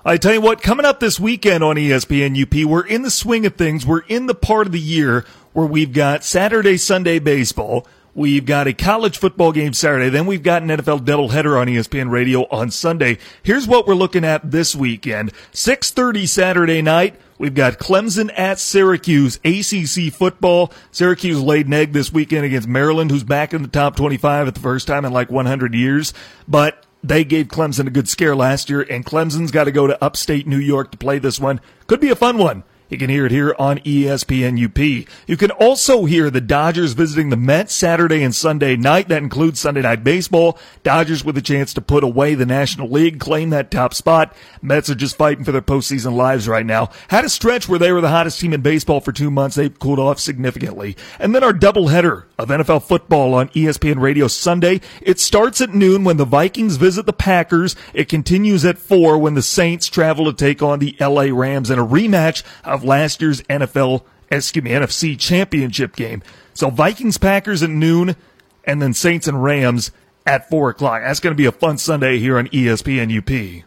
I tell you what, coming up this weekend on ESPN UP, we're in the swing of things. We're in the part of the year where we've got Saturday, Sunday baseball. We've got a college football game Saturday. Then we've got an NFL doubleheader on ESPN Radio on Sunday. Here's what we're looking at this weekend. 6.30 Saturday night. We've got Clemson at Syracuse, ACC football. Syracuse laid an egg this weekend against Maryland, who's back in the top 25 at the first time in like 100 years. But they gave Clemson a good scare last year, and Clemson's got to go to upstate New York to play this one. Could be a fun one. You can hear it here on ESPN UP. You can also hear the Dodgers visiting the Mets Saturday and Sunday night. That includes Sunday night baseball. Dodgers with a chance to put away the National League, claim that top spot. Mets are just fighting for their postseason lives right now. Had a stretch where they were the hottest team in baseball for two months. They've cooled off significantly. And then our doubleheader of NFL football on ESPN Radio Sunday. It starts at noon when the Vikings visit the Packers. It continues at four when the Saints travel to take on the LA Rams in a rematch of last year's NFL, excuse me, NFC championship game. So Vikings Packers at noon and then Saints and Rams at four o'clock. That's going to be a fun Sunday here on ESPN UP.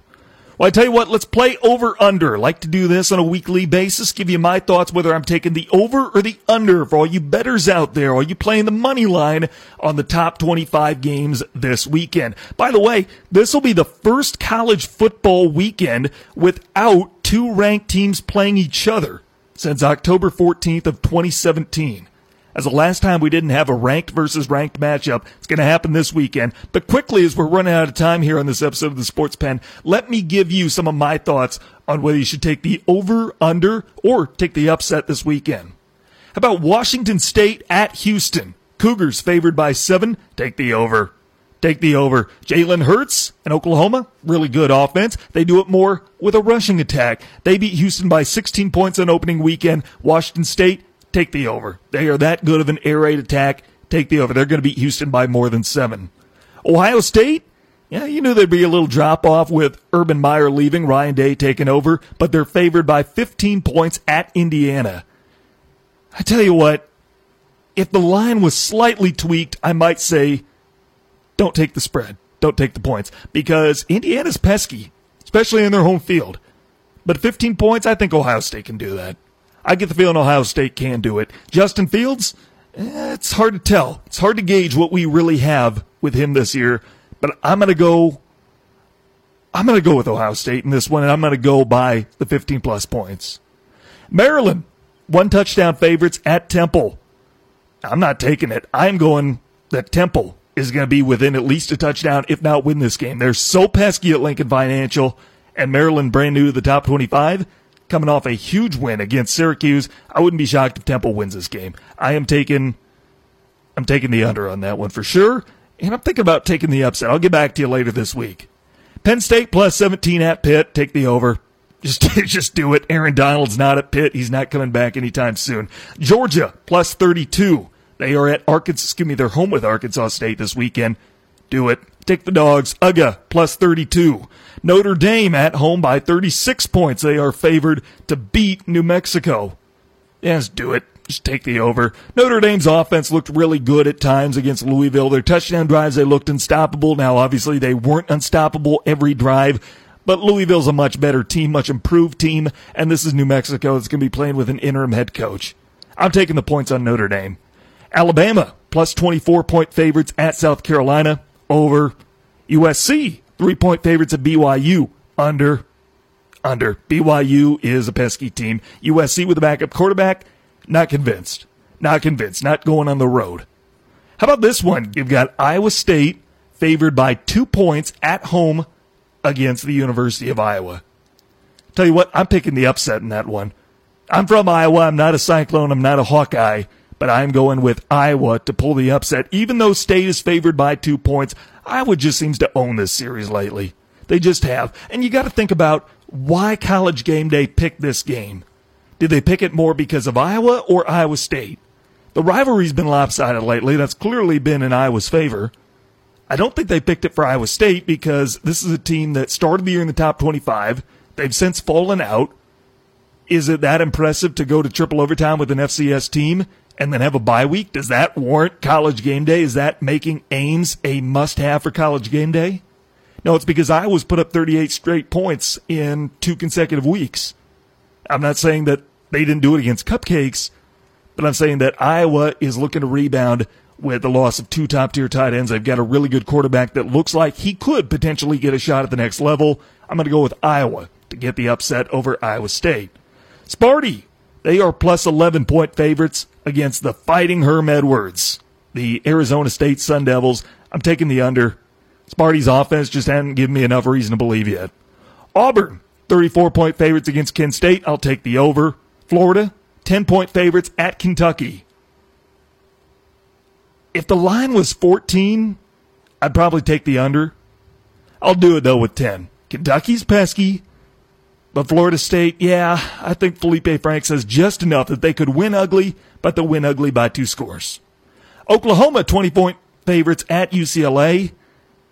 Well, I tell you what, let's play over under. Like to do this on a weekly basis. Give you my thoughts whether I'm taking the over or the under for all you betters out there. Are you playing the money line on the top 25 games this weekend? By the way, this will be the first college football weekend without two ranked teams playing each other since October 14th of 2017. As the last time we didn't have a ranked versus ranked matchup, it's going to happen this weekend. But quickly, as we're running out of time here on this episode of the Sports Pen, let me give you some of my thoughts on whether you should take the over, under, or take the upset this weekend. How about Washington State at Houston? Cougars favored by seven. Take the over. Take the over. Jalen Hurts and Oklahoma, really good offense. They do it more with a rushing attack. They beat Houston by 16 points on opening weekend. Washington State, take the over. They are that good of an air raid attack. Take the over. They're going to beat Houston by more than seven. Ohio State, yeah, you knew there'd be a little drop off with Urban Meyer leaving, Ryan Day taking over, but they're favored by 15 points at Indiana. I tell you what, if the line was slightly tweaked, I might say don't take the spread. Don't take the points because Indiana's pesky, especially in their home field. But 15 points, I think Ohio State can do that. I get the feeling Ohio State can do it. Justin Fields, eh, it's hard to tell. It's hard to gauge what we really have with him this year. But I'm going to go. I'm going to go with Ohio State in this one, and I'm going to go by the 15 plus points. Maryland, one touchdown favorites at Temple. I'm not taking it. I'm going that Temple is going to be within at least a touchdown, if not win this game. They're so pesky at Lincoln Financial, and Maryland brand new to the top 25, coming off a huge win against Syracuse. I wouldn't be shocked if Temple wins this game. I am taking, I'm taking the under on that one for sure, and I'm thinking about taking the upset. I'll get back to you later this week. Penn State plus 17 at Pitt. Take the over. [laughs] Just, just do it. Aaron Donald's not at Pitt. He's not coming back anytime soon. Georgia plus 32. They are at Arkansas. Excuse me. They're home with Arkansas State this weekend. Do it. Take the dogs. UGA plus 32. Notre Dame at home by 36 points. They are favored to beat New Mexico. Yes, do it. Just take the over. Notre Dame's offense looked really good at times against Louisville. Their touchdown drives, they looked unstoppable. Now, obviously, they weren't unstoppable every drive, but Louisville's a much better team, much improved team, and this is New Mexico that's going to be playing with an interim head coach. I'm taking the points on Notre Dame. Alabama, plus 24 point favorites at South Carolina, over USC, three point favorites at BYU, under. Under. BYU is a pesky team. USC with a backup quarterback, not convinced. Not convinced. Not going on the road. How about this one? You've got Iowa State favored by two points at home against the University of Iowa. Tell you what, I'm picking the upset in that one. I'm from Iowa. I'm not a Cyclone. I'm not a Hawkeye, but I'm going with Iowa to pull the upset. Even though State is favored by two points, Iowa just seems to own this series lately. They just have. And you got to think about why college game day picked this game. Did they pick it more because of Iowa or Iowa State? The rivalry's been lopsided lately. That's clearly been in Iowa's favor. I don't think they picked it for Iowa State because this is a team that started the year in the top 25. They've since fallen out. Is it that impressive to go to triple overtime with an FCS team and then have a bye week? Does that warrant college game day? Is that making Ames a must have for college game day? No, it's because Iowa's put up 38 straight points in two consecutive weeks. I'm not saying that they didn't do it against Cupcakes, but I'm saying that Iowa is looking to rebound with the loss of two top tier tight ends. They've got a really good quarterback that looks like he could potentially get a shot at the next level. I'm going to go with Iowa to get the upset over Iowa State. Sparty, they are plus 11 point favorites against the Fighting Herm Edwards, the Arizona State Sun Devils. I'm taking the under. Sparty's offense just hadn't given me enough reason to believe yet. Auburn, 34 point favorites against Kent State. I'll take the over. Florida, 10 point favorites at Kentucky. If the line was 14, I'd probably take the under. I'll do it though with 10. Kentucky's pesky, but Florida State, yeah, I think Feleipe Franks has just enough that they could win ugly, but they'll win ugly by two scores. Oklahoma, 20 point favorites at UCLA.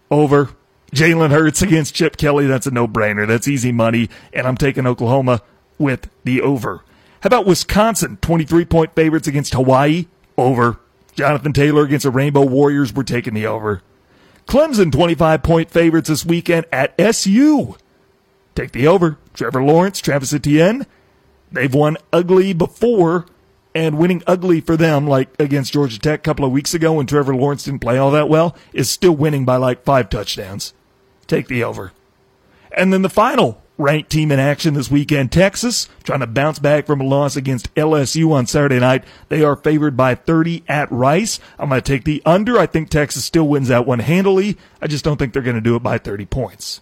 Over. Jalen Hurts against Chip Kelly. That's a no brainer. That's easy money. And I'm taking Oklahoma with the over. How about Wisconsin? 23 point favorites against Hawaii. Over. Jonathan Taylor against the Rainbow Warriors. We're taking the over. Clemson, 25 point favorites this weekend at SU. Take the over. Trevor Lawrence, Travis Etienne. They've won ugly before, and winning ugly for them, like against Georgia Tech a couple of weeks ago when Trevor Lawrence didn't play all that well, is still winning by like five touchdowns. Take the over. And then the final ranked team in action this weekend, Texas, trying to bounce back from a loss against LSU on Saturday night. They are favored by 30 at Rice. I'm going to take the under. I think Texas still wins that one handily. I just don't think they're going to do it by 30 points.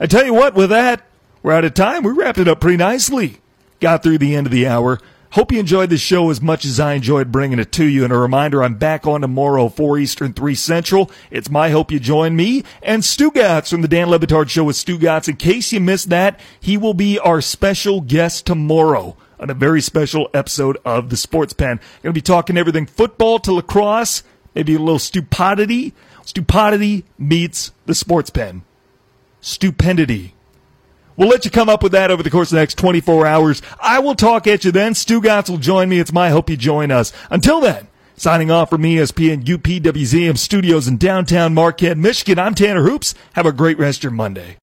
I tell you what, with that, we're out of time. We wrapped it up pretty nicely. Got through the end of the hour. Hope you enjoyed the show as much as I enjoyed bringing it to you. And a reminder, I'm back on tomorrow, 4 Eastern, 3 Central. It's my hope you join me and Stugotz from the Dan Le Batard Show with Stugotz. In case you missed that, he will be our special guest tomorrow on a very special episode of the Sports Pen. Going to be talking everything football to lacrosse, maybe a little stupidity. Stupidity meets the Sports Pen. Stupendity. We'll let you come up with that over the course of the next 24 hours. I will talk at you then. Stugotz will join me. It's my hope you join us. Until then, signing off from ESPN UPWZM studios in downtown Marquette, Michigan, I'm Tanner Hoops. Have a great rest of your Monday.